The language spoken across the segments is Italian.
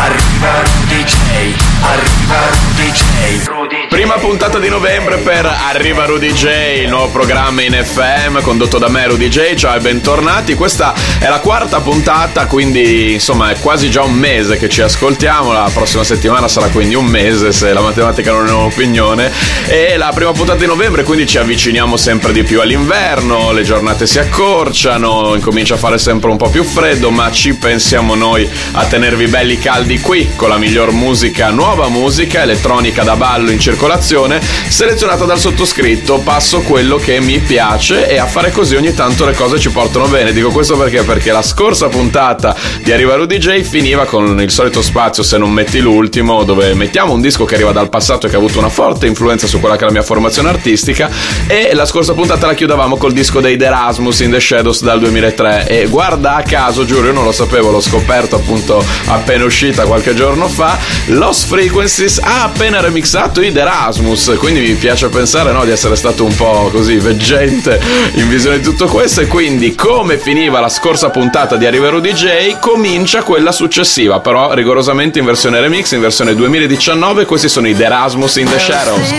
arriva Rudy J, arriva Rudy J. Prima puntata di novembre per Arriva Rudy J, il nuovo programma in FM condotto da me Rudy J, ciao e bentornati. Questa è la quarta puntata, quindi insomma è quasi già un mese che ci ascoltiamo, la prossima settimana sarà quindi un mese se la matematica non è un'opinione e la prima puntata di novembre quindi ci avviciniamo sempre di più all'inverno, le giornate si accorciano, incomincia a fare sempre un po' più freddo ma ci pensiamo noi a tenervi belli caldi qui con la miglior musica, nuova musica elettronica da ballo in circolazione selezionata dal sottoscritto, passo quello che mi piace e a fare così ogni tanto le cose ci portano bene, dico questo perché? Perché la scorsa puntata di Arriva Rudy J finiva con il solito spazio se non metti l'ultimo dove mettiamo un disco che arriva dal passato e che ha avuto una forte influenza su quella che è la mia formazione artistica e la scorsa puntata la chiudavamo col disco dei The Erasmus in the Shadows dal 2003 e guarda a caso, giuro, io non lo sapevo, l'ho scoperto appunto appena uscita qualche giorno fa, Lost Frequencies ha appena remixato i The Erasmus, quindi mi piace pensare no, di essere stato un po' così veggente in visione di tutto questo e quindi come finiva la scorsa puntata di Arrivero DJ comincia quella successiva, però rigorosamente in versione remix, in versione 2000 2019, questi sono i The Erasmus in the Shadows.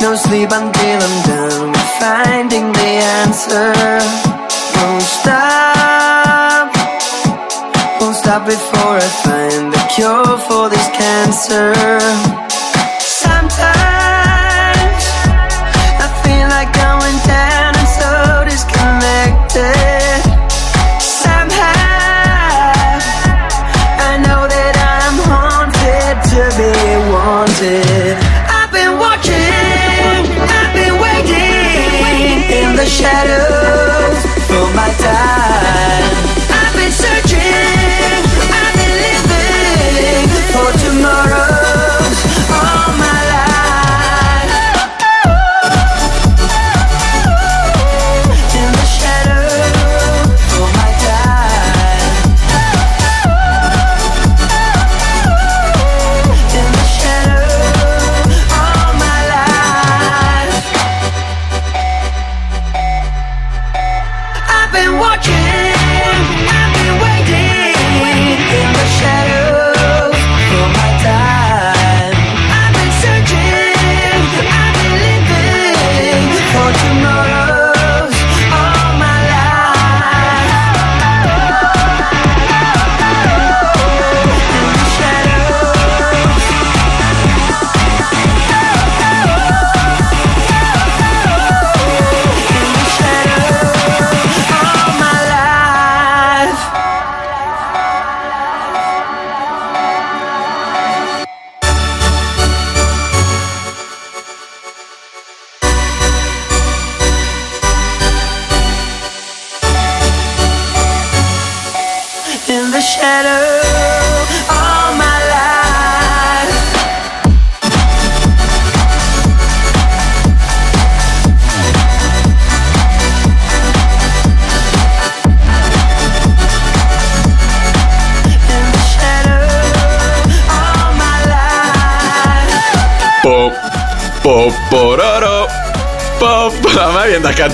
No sleep until I'm done finding the answer. Before I find the cure for this cancer.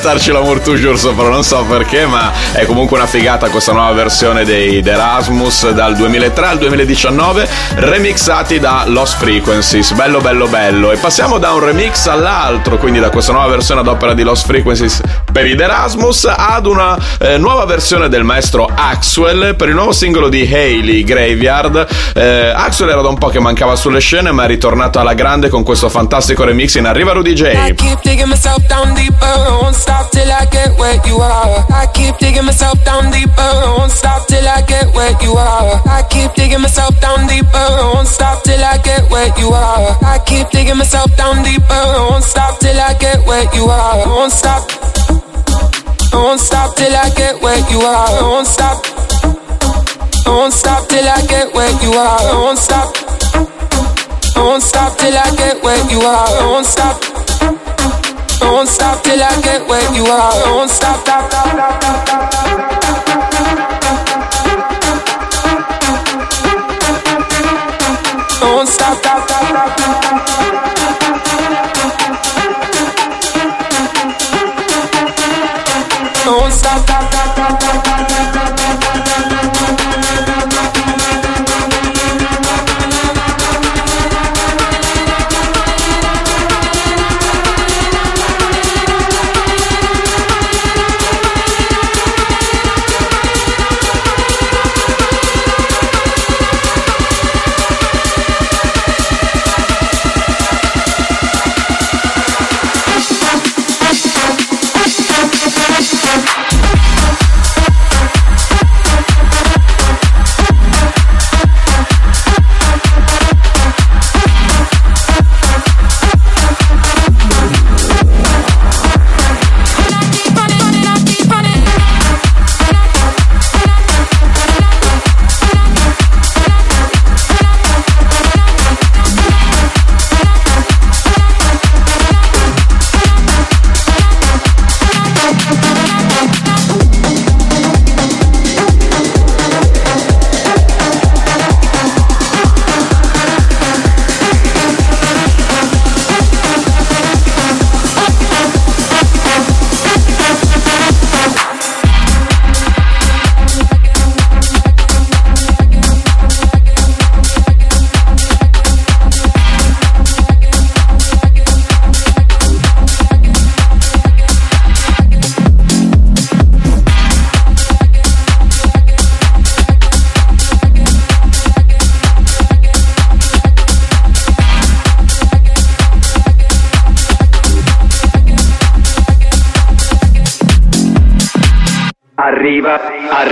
Cantarci l'amor toujours sopra, non so perché, ma è comunque una figata questa nuova versione dei Erasmus dal 2003 al 2019, remixati da Lost Frequencies. Bello, bello, bello. E passiamo da un remix all'altro, quindi da questa nuova versione ad opera di Lost Frequencies per i The Erasmus ad una eh, nuova versione del maestro Axwell per il nuovo singolo di Hailey Graveyard. Eh, Axwell era da un po' che mancava sulle scene, ma è ritornato alla grande con questo fantastico remix in Arriva Rudy J. Won't stop, won't stop till I get where you are. I Won't stop, I won't stop till I get where you are. I Won't stop. I Won't stop till I get where you are. I Won't stop. I Won't stop till I get where you are. I Won't stop. stop, stop, stop, stop, stop, stop.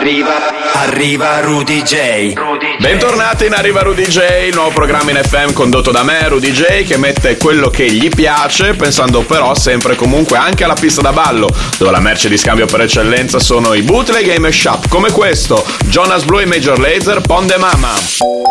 Arriva, arriva Rudy J. Bentornati in Arriva Rudy J, il nuovo programma in FM condotto da me, Rudy J, che mette quello che gli piace, pensando però sempre comunque anche alla pista da ballo, dove la merce di scambio per eccellenza sono i bootleg e i mashup, come questo, Jonas Blue e Major Laser, Ponde Mama.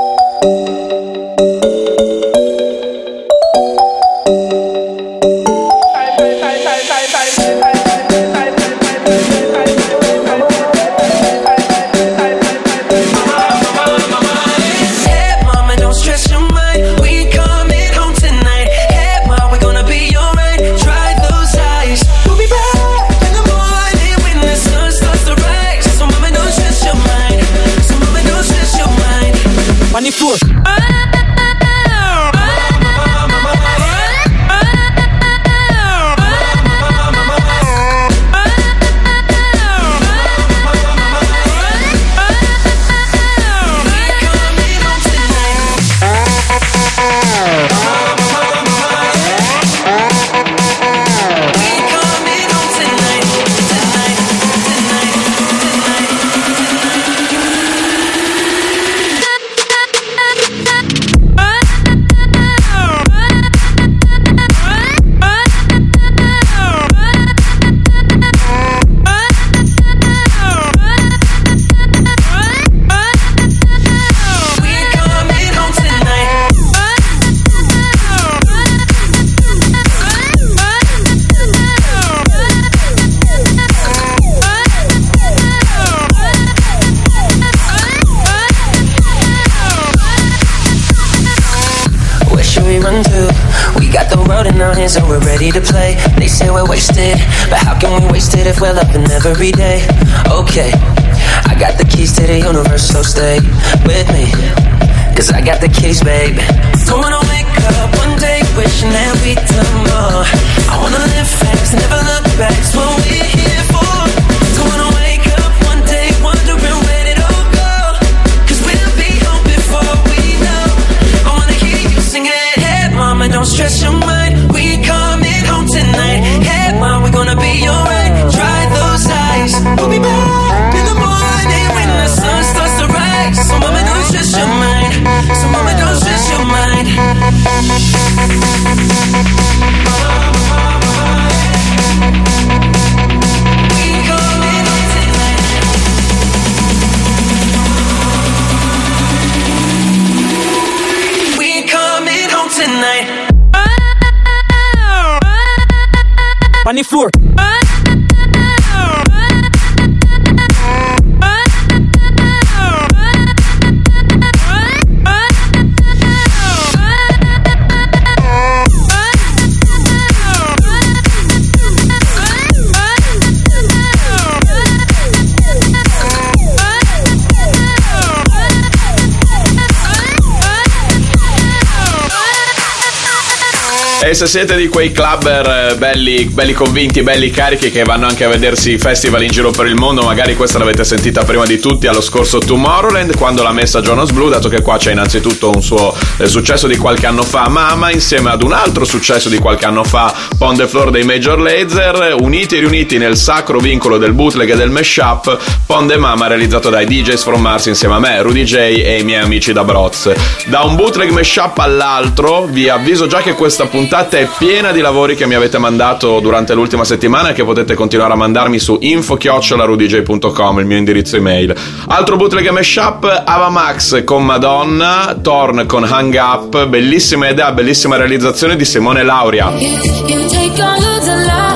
Every day? Okay, I got the keys to the universe, so stay with me. Cause I got the keys, babe. Don't wanna wake up one day wishing that we'd done more. I wanna live fast, never On the E se siete di quei clubber eh, belli, belli convinti, belli carichi che vanno anche a vedersi i festival in giro per il mondo, magari questa l'avete sentita prima di tutti allo scorso Tomorrowland quando l'ha messa Jonas Blue, dato che qua c'è innanzitutto un suo eh, successo di qualche anno fa, Mama, insieme ad un altro successo di qualche anno fa, Pond the Floor dei Major Laser, uniti e riuniti nel sacro vincolo del bootleg e del mashup, Pond e Mama realizzato dai DJs from Mars insieme a me, Rudy J e i miei amici da Broz. Da un bootleg mashup all'altro, vi avviso già che questa puntata è piena di lavori che mi avete mandato durante l'ultima settimana e che potete continuare a mandarmi su info-rudj.com, il mio indirizzo email. Altro bootleg e mashup, Ava Max con Madonna, Torn con Hang Up, bellissima idea, bellissima realizzazione di Simone Lauria. You, you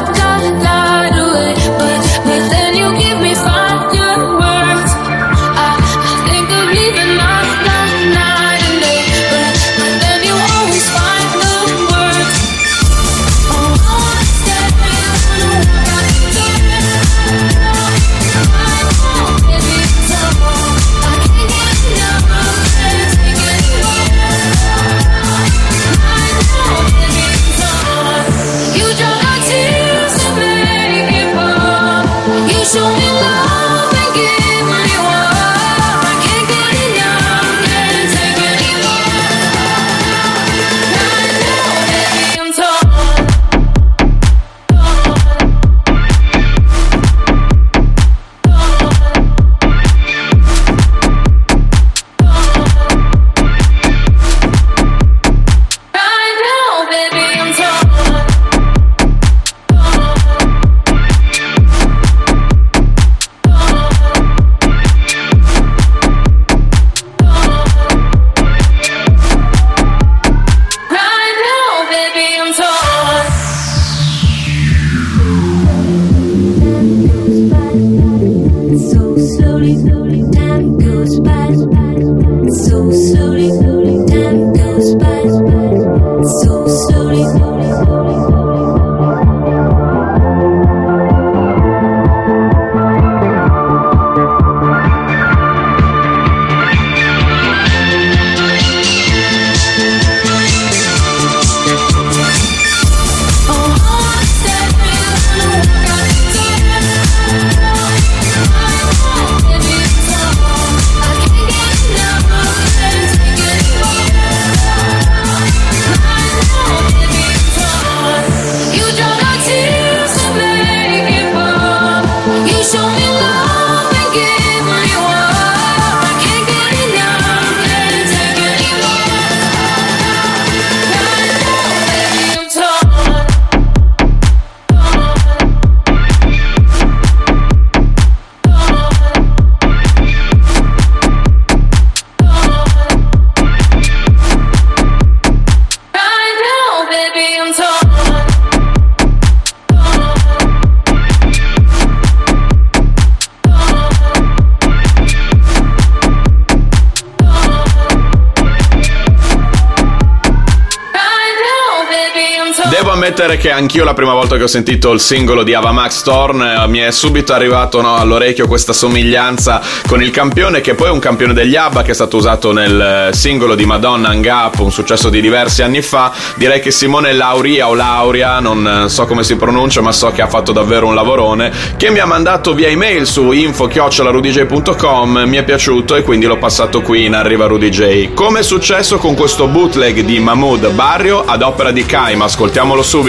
ammettere che anch'io la prima volta che ho sentito il singolo di Ava Max Thorn eh, mi è subito arrivato no, all'orecchio questa somiglianza con il campione che poi è un campione degli ABBA che è stato usato nel eh, singolo di Madonna Hang Up, un successo di diversi anni fa. Direi che Simone Lauria o Lauria, non eh, so come si pronuncia ma so che ha fatto davvero un lavorone, che mi ha mandato via email su info-rudj.com, mi è piaciuto e quindi l'ho passato qui in Arriva Rudy J. Come è successo con questo bootleg di Mahmood Barrio ad opera di Kaim, ascoltiamolo subito.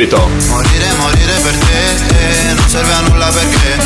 Morire, morire per te, eh, non serve a nulla perché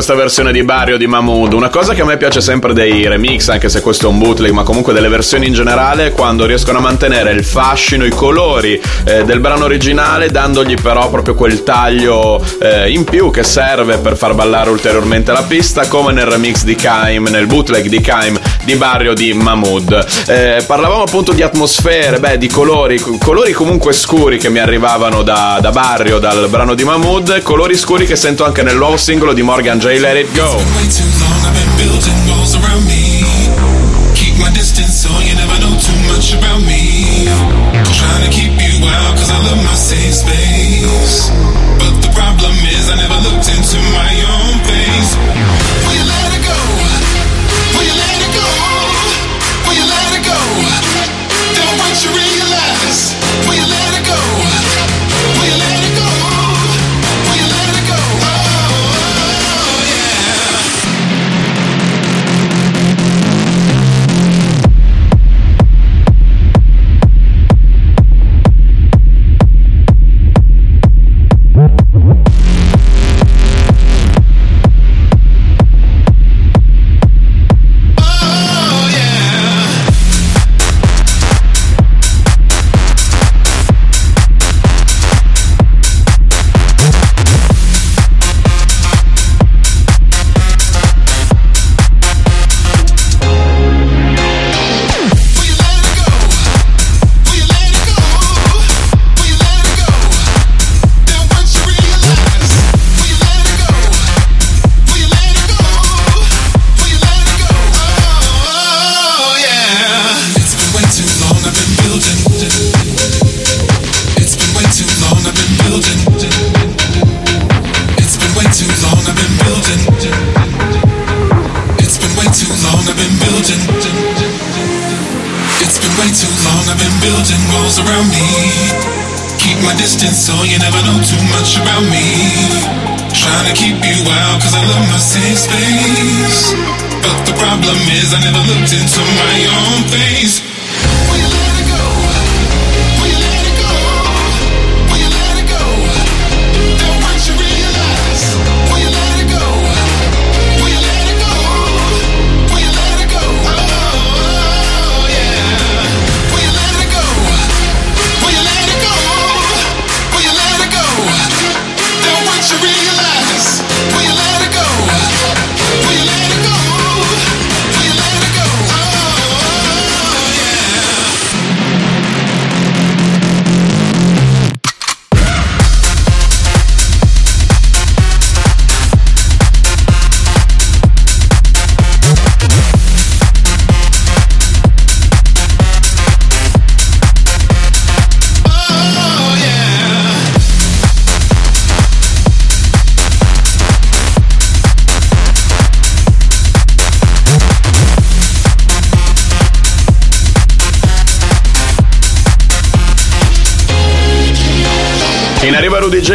questa versione di Barrio di Mahmood. Una cosa che a me piace sempre dei remix, anche se questo è un bootleg, ma comunque delle versioni in generale, è quando riescono a mantenere il fascino, i colori eh, del brano originale, dandogli però proprio quel taglio eh, in più che serve per far ballare ulteriormente la pista, come nel remix di Kaim, nel bootleg di Kaim di Barrio di Mahmood. Eh, parlavamo appunto di atmosfere, beh, di colori, colori comunque scuri che mi arrivavano da, da Barrio, dal brano di Mahmood, colori scuri che sento anche nel nuovo singolo di Morgan J. they let it go. Way too long, I've been building walls around me. Keep my distance so you never know too much about me. I'm trying to keep you out, cause I love my safe space.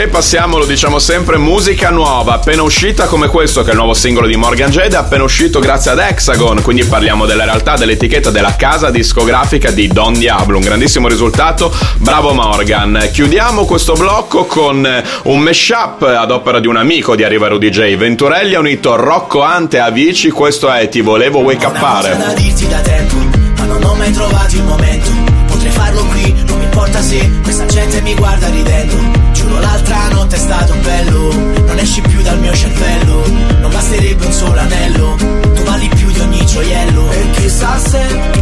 passiamo, lo diciamo sempre, musica nuova, appena uscita come questo che è il nuovo singolo di Morgan Jade, appena uscito grazie ad Hexagon, quindi parliamo della realtà dell'etichetta della casa discografica di Don Diablo, un grandissimo risultato, bravo Morgan. Chiudiamo questo blocco con eh, un mashup eh, ad opera di un amico di Arrivaro DJ, Venturelli ha unito Rocco Ante a Vici, questo è Ti volevo wake upare. da dirti da tempo, ma non ho mai trovato il momento. Potrei farlo qui, non mi importa se questa gente mi guarda ridendo l'altra notte è stato bello Non esci più dal mio cervello Non basterebbe un solo anello Tu vali più di ogni gioiello. E chissà se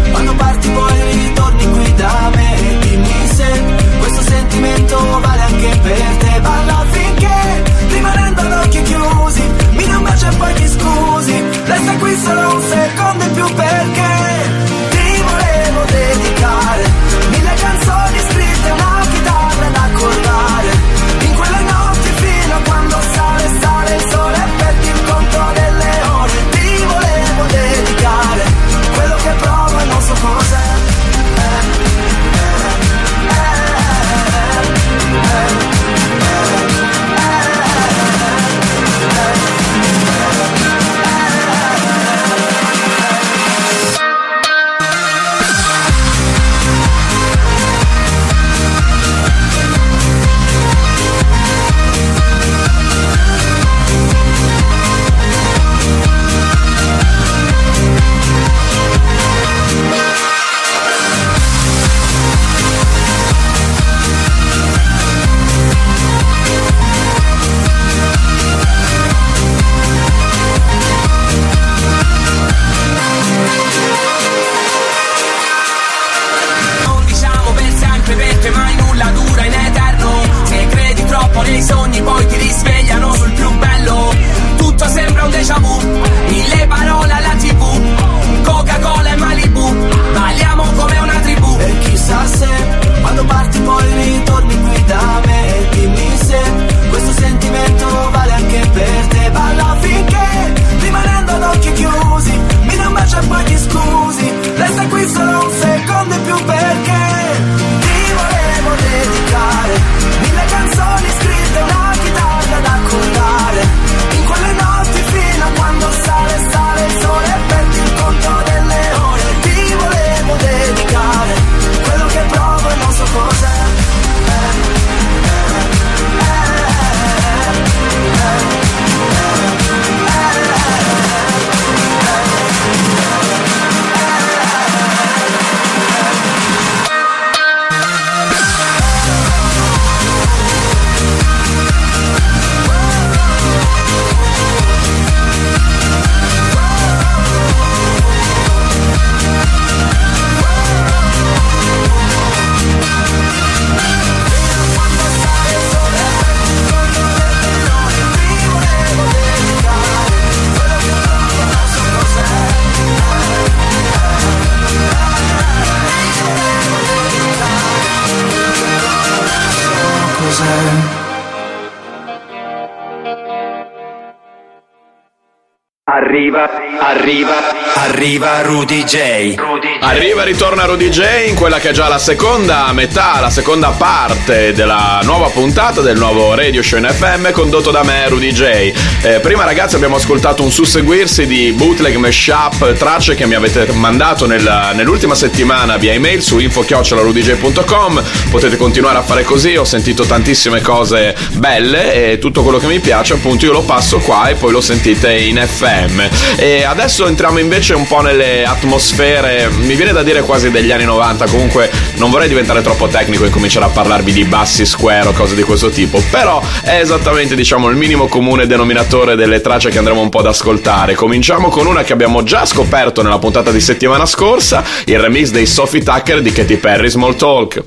arriva Rudy J. Arriva e ritorna Rudy J in quella che è già la seconda metà, la seconda parte della nuova puntata del nuovo Radio Show in FM condotto da me, Rudy J. Eh, prima ragazzi abbiamo ascoltato un susseguirsi di bootleg, mashup, tracce che mi avete mandato nel- nell'ultima settimana via email su info-rudyj.com. Potete continuare a fare così, ho sentito tantissime cose belle e tutto quello che mi piace appunto io lo passo qua e poi lo sentite in FM. E adesso entriamo invece un po' nelle atmosfere, mi viene da dire quasi degli anni 90, comunque non vorrei diventare troppo tecnico e cominciare a parlarvi di bassi square o cose di questo tipo, però è esattamente diciamo il minimo comune denominatore delle tracce che andremo un po' ad ascoltare. Cominciamo con una che abbiamo già scoperto nella puntata di settimana scorsa, il remix dei Sophie Tucker di Katy Perry Small Talk.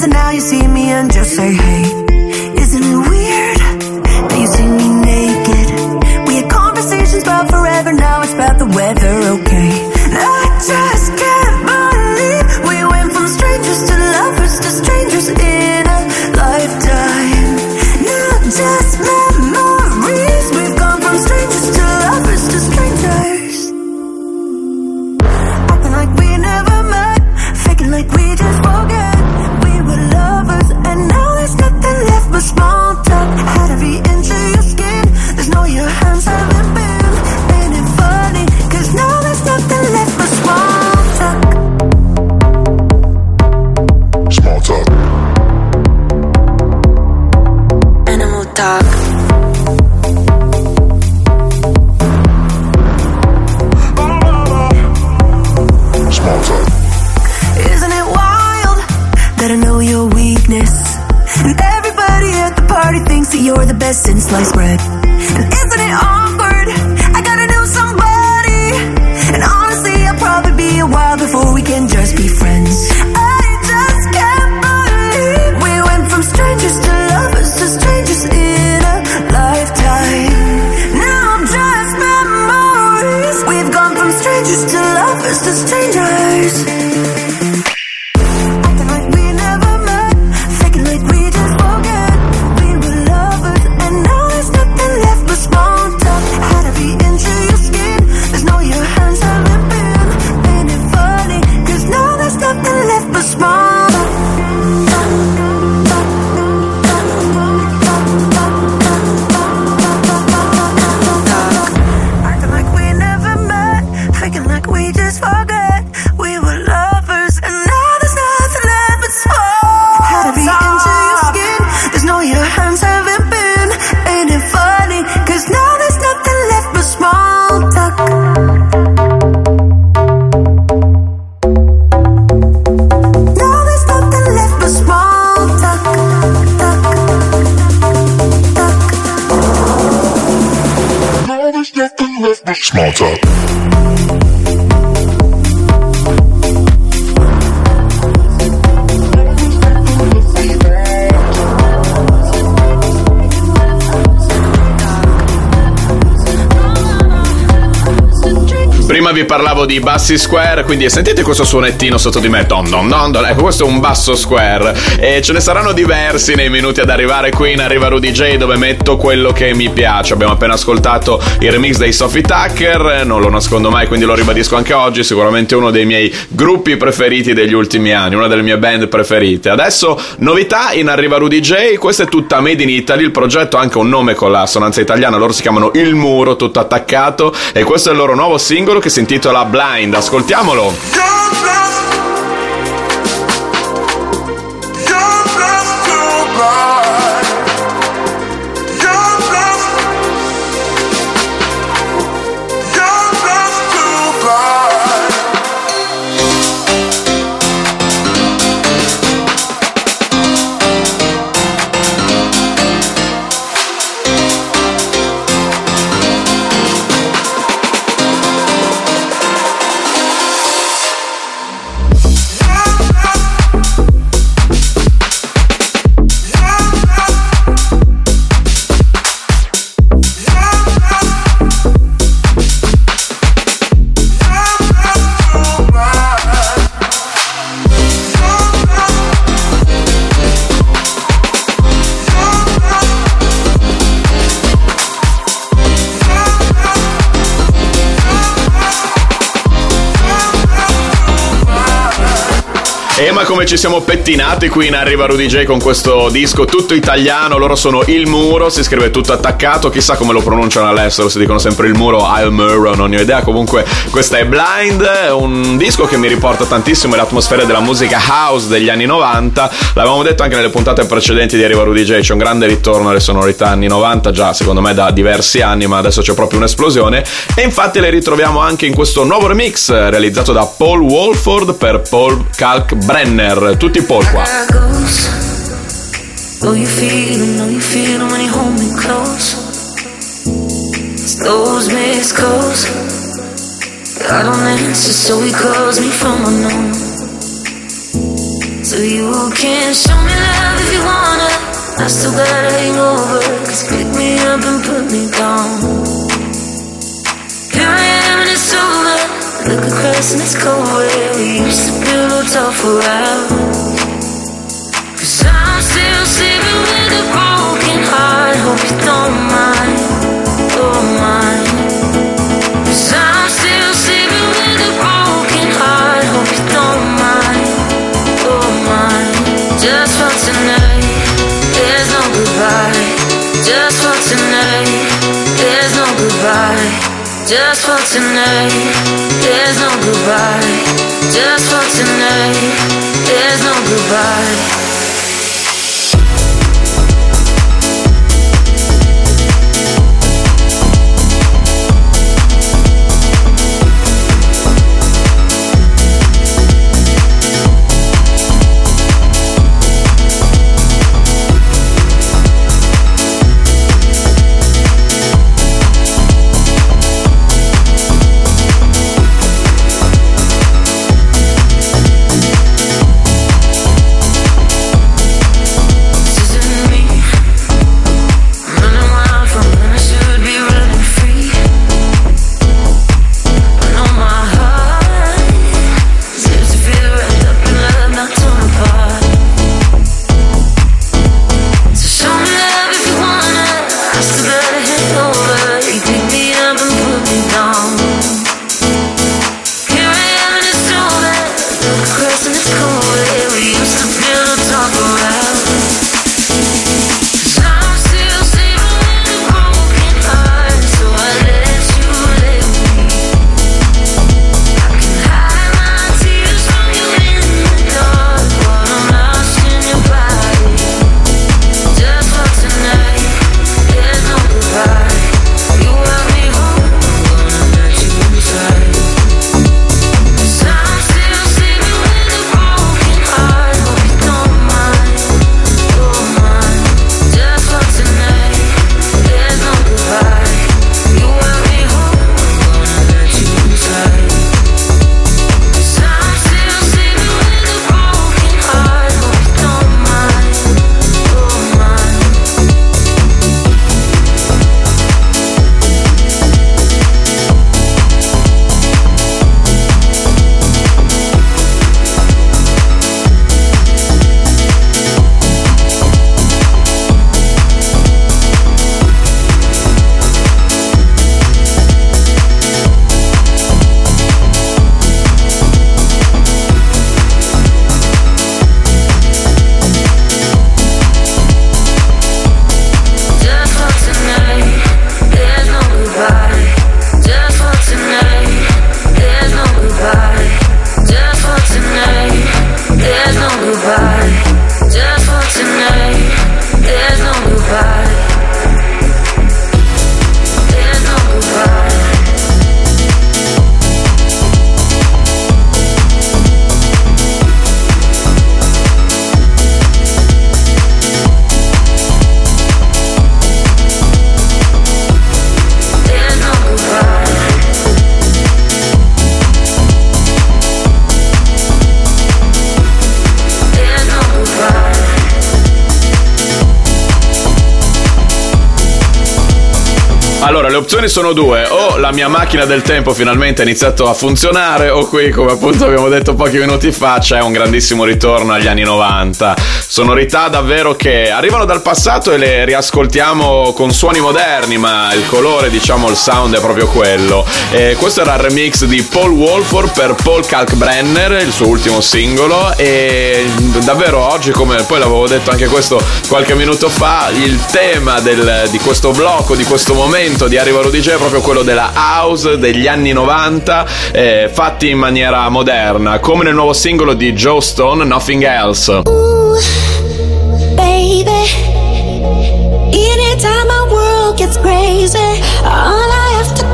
And now you see me and just say, hey. Bassi square, quindi sentite questo suonettino sotto di me. Don don don don. Ecco, questo è un basso square. E ce ne saranno diversi nei minuti ad arrivare qui in Arriva Rudy J, dove metto quello che mi piace. Abbiamo appena ascoltato il remix dei Sophie Tucker, non lo nascondo mai, quindi lo ribadisco anche oggi. Sicuramente uno dei miei gruppi preferiti degli ultimi anni, una delle mie band preferite. Adesso, novità in Arriva Rudy J, questa è tutta Made in Italy. Il progetto ha anche un nome con la sonanza italiana, loro si chiamano Il Muro, tutto attaccato. E questo è il loro nuovo singolo che si intitola Blind. Ascoltiamolo. E ma come ci siamo pettinati qui in Arriva Rudy J con questo disco tutto italiano, loro sono Il Muro, si scrive tutto attaccato, chissà come lo pronunciano all'estero, si dicono sempre Il Muro, Il Muro, non ne ho idea, comunque questa è Blind, un disco che mi riporta tantissimo l'atmosfera della musica house degli anni 90, l'avevamo detto anche nelle puntate precedenti di Arriva Rudy J, c'è un grande ritorno alle sonorità anni 90, già secondo me da diversi anni, ma adesso c'è proprio un'esplosione. E infatti le ritroviamo anche in questo nuovo remix realizzato da Paul Wolford per Paul Kalkbrenner, tutti Paul qua. Know you feel know you feel when you hold me close. It's those missed calls. I don't answer, so he calls me from unknown. So you can show me love if you wanna. I still got a hangover, cause pick me up and put me down. Look and it's cold where we used to build a tough around. Cause I'm still sleeping with a broken heart. Hope you don't mind, don't mind. I'm still sleeping with a broken heart. Hope you don't mind, don't mind. Just for tonight, there's no goodbye. Just for tonight, there's no goodbye. Just for tonight, there's no goodbye. Just for tonight, there's no goodbye. Sono due: o la mia macchina del tempo finalmente ha iniziato a funzionare, o qui, come appunto abbiamo detto pochi minuti fa, c'è un grandissimo ritorno agli anni 90. Sonorità davvero che arrivano dal passato e le riascoltiamo con suoni moderni, ma il colore, diciamo, il sound è proprio quello. E questo era il remix di Paul Wolford per Paul Kalkbrenner, il suo ultimo singolo. E davvero oggi, come poi l'avevo detto anche questo qualche minuto fa, il tema del- di questo blocco, di questo momento di Arriva Rudy J è proprio quello della house degli anni 90, eh, fatti in maniera moderna, come nel nuovo singolo di Joe Stone, Nothing Else. baby. Anytime my world gets crazy, all I have to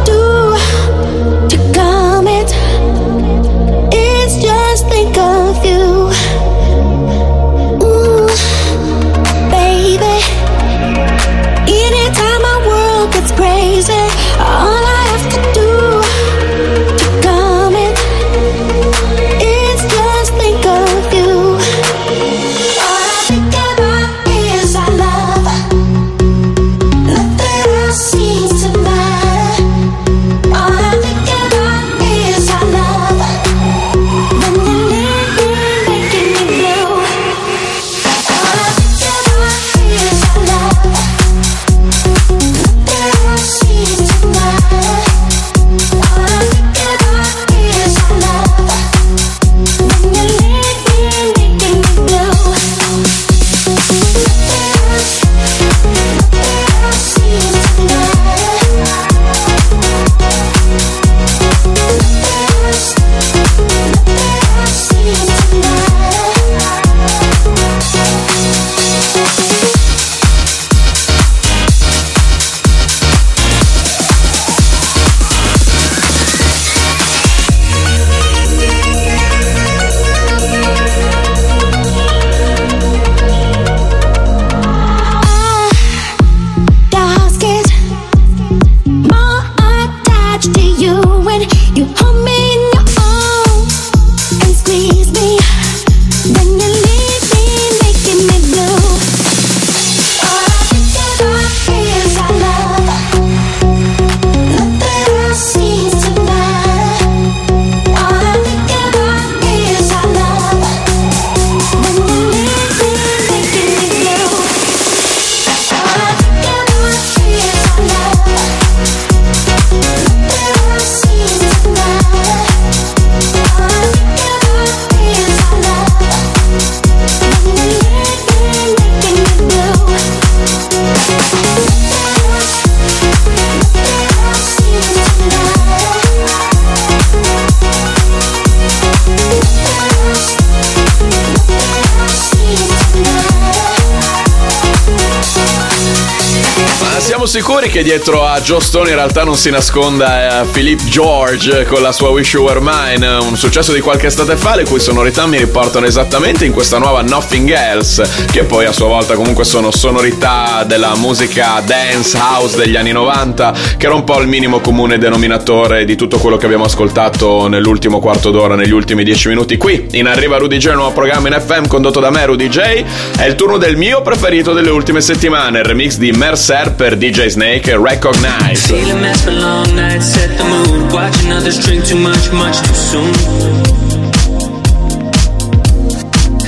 siamo sicuri che dietro a Joe Stone in realtà non si nasconda eh, Philippe George con la sua Wish You Were Mine, un successo di qualche estate fa, le cui sonorità mi riportano esattamente in questa nuova Nothing Else, che poi a sua volta comunque sono sonorità della musica dance house degli anni 90, che era un po' il minimo comune denominatore di tutto quello che abbiamo ascoltato nell'ultimo quarto d'ora, negli ultimi dieci minuti qui. In arriva Rudy J, il nuovo programma in FM condotto da me, Rudy J. È il turno del mio preferito delle ultime settimane, il remix di Mercer per DJ Snake Recognize. Feeling mess for long nights, set the mood. Watching others drink too much, much too soon.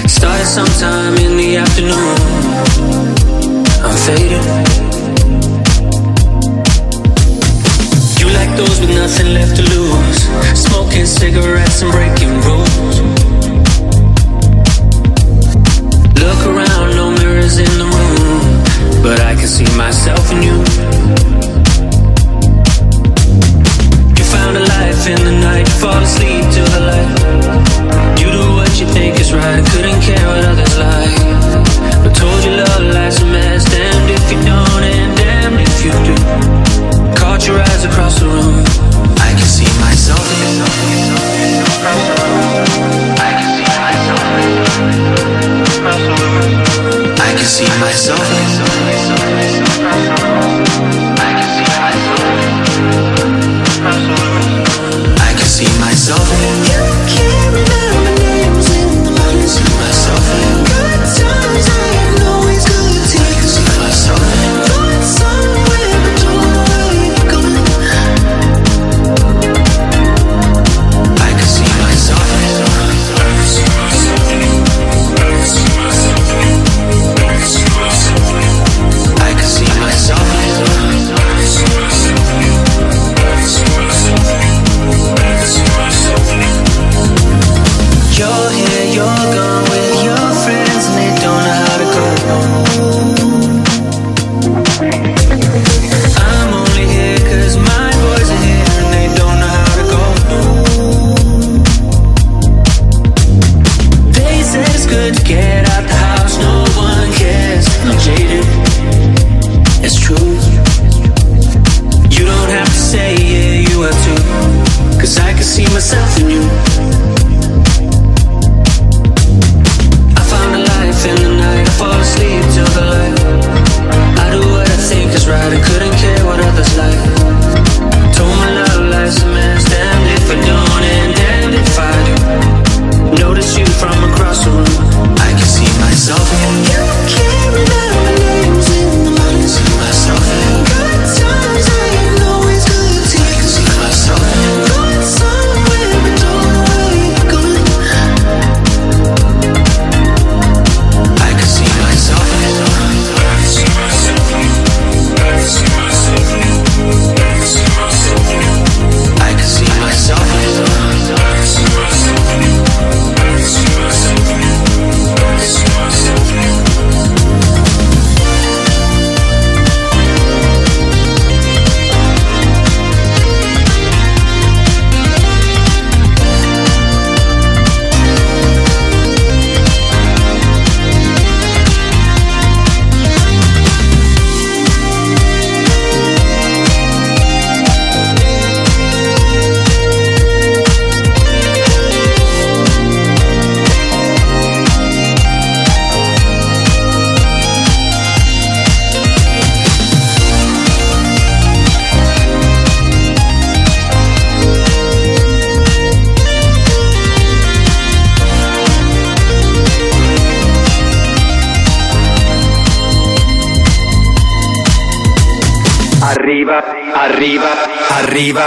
Started sometime in the afternoon. I'm. You like those with nothing left to lose. Smoking cigarettes and breaking rules. But I can see myself in you. You found a life in the night, fall asleep till the light. You do what you think is right, couldn't care what others like. But told you love life's a mess, damned if you don't and damned if you do. Caught your eyes across the room, I can see myself in you. I can see myself. In I can see myself in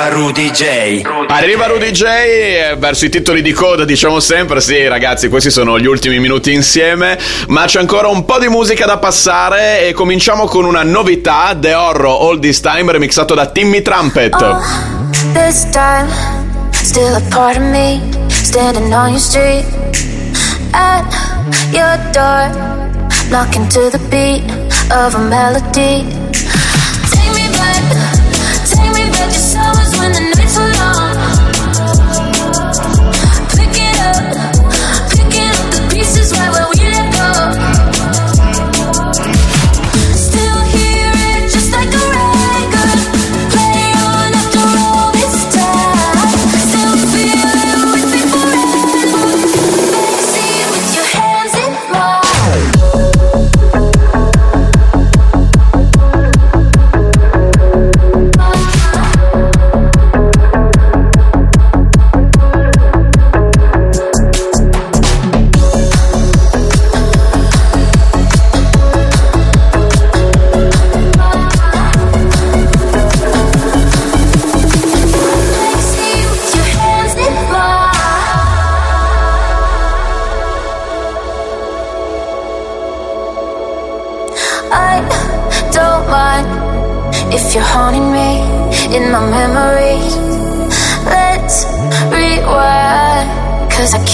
Rudy J. Arriva Rudy J eh, verso i titoli di coda, diciamo sempre, sì ragazzi, questi sono gli ultimi minuti insieme, ma c'è ancora un po' di musica da passare e cominciamo con una novità, The Horror All This Time remixato da Timmy Trumpet. This time, still a part of me, standing on your street, at your door, knocking to the beat of a melody.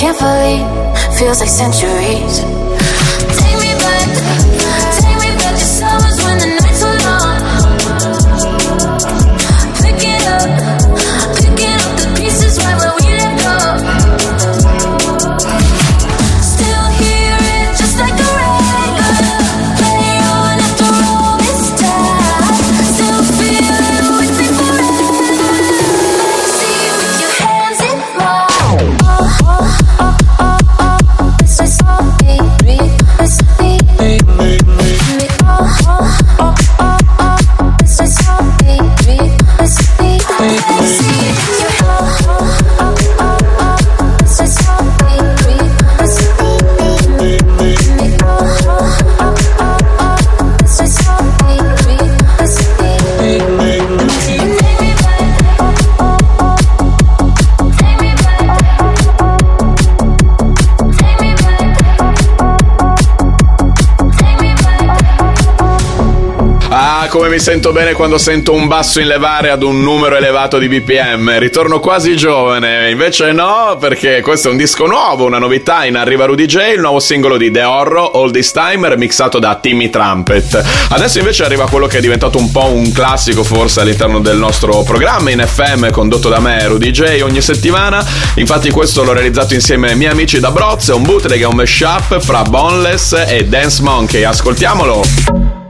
Can't believe feels like centuries. Come mi sento bene quando sento un basso in levare ad un numero elevato di BPM. Ritorno quasi giovane. Invece no, perché questo è un disco nuovo, una novità in Arriva Rudy J, il nuovo singolo di The Horror, All This Time, remixato da Timmy Trumpet. Adesso invece arriva quello che è diventato un po' un classico forse all'interno del nostro programma in FM, condotto da me, Rudy J, ogni settimana. Infatti questo l'ho realizzato insieme ai miei amici da Broz, è un bootleg, è un mashup fra Boneless e Dance Monkey. Ascoltiamolo!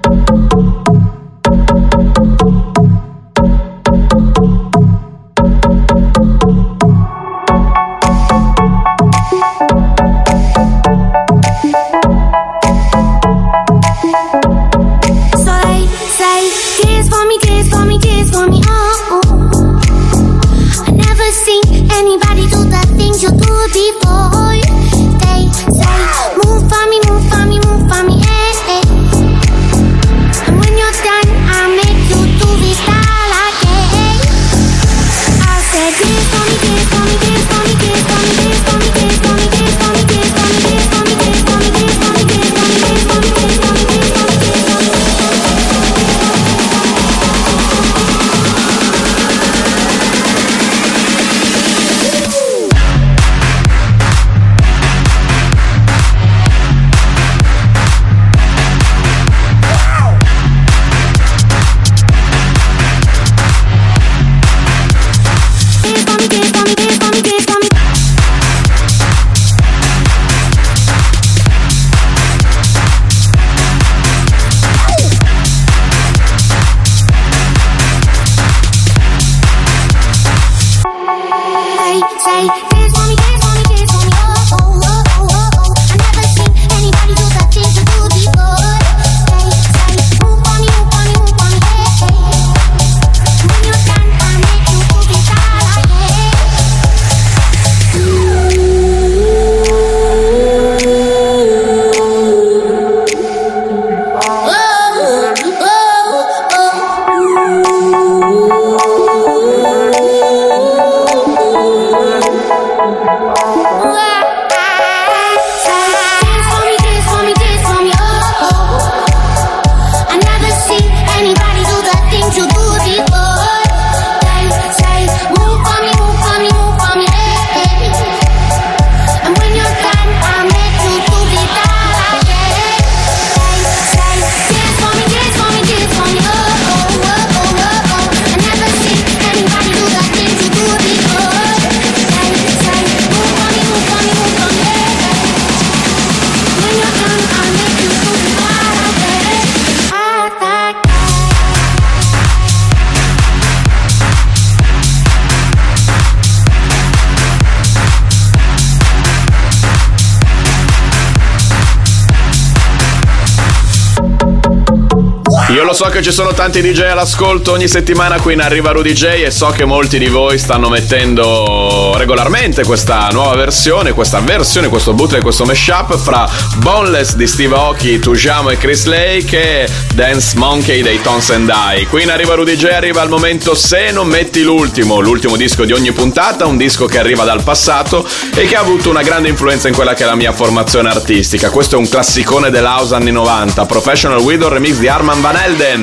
So che ci sono tanti DJ all'ascolto ogni settimana qui in Arriva Rudy J e so che molti di voi stanno mettendo regolarmente questa nuova versione, questa versione, questo bootleg, questo mashup fra Boneless di Steve Aoki, Tujamo e Chris Lake e Dance Monkey dei Tons and I. Qui in Arriva Rudy J arriva il momento se non metti l'ultimo, l'ultimo disco di ogni puntata, un disco che arriva dal passato e che ha avuto una grande influenza in quella che è la mia formazione artistica. Questo è un classicone dell'house anni 90, Professional Widow remix di Arman Van Elden. Uh,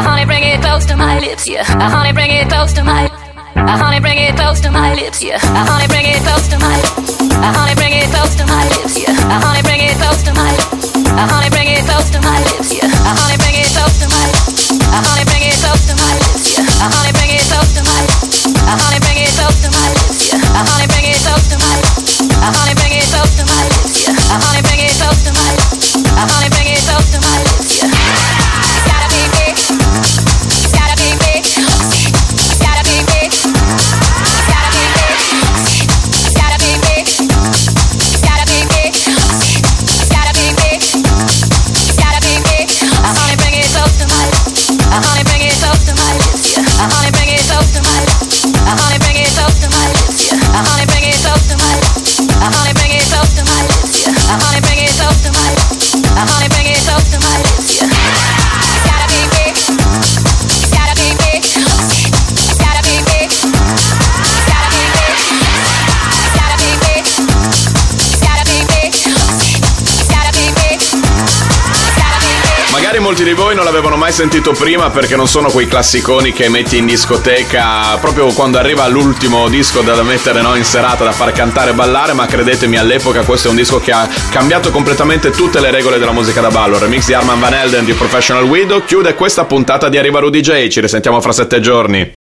honey, bring it close to my lips, yeah. Uh, honey, bring it close to my. Uh, honey, bring it close to my lips, yeah. Uh, honey, bring it close to my. Uh, honey, bring it close to my lips, yeah. Uh, honey, bring it close to my. Uh, honey, bring it close to my lips, yeah. Uh, honey, bring it close to my. Uh, honey, bring it close to my lips, yeah. Uh, honey, bring it close to my. Uh, honey, bring it close to my lips, yeah. Uh, honey, bring it close to my. Uh, honey, bring it close to my mai sentito prima perché non sono quei classiconi che metti in discoteca proprio quando arriva l'ultimo disco da mettere no, in serata da far cantare e ballare, ma credetemi all'epoca questo è un disco che ha cambiato completamente tutte le regole della musica da ballo. Il remix di Arman Van Elden di Professional Widow chiude questa puntata di Arriva Rudy J. Ci risentiamo fra sette giorni.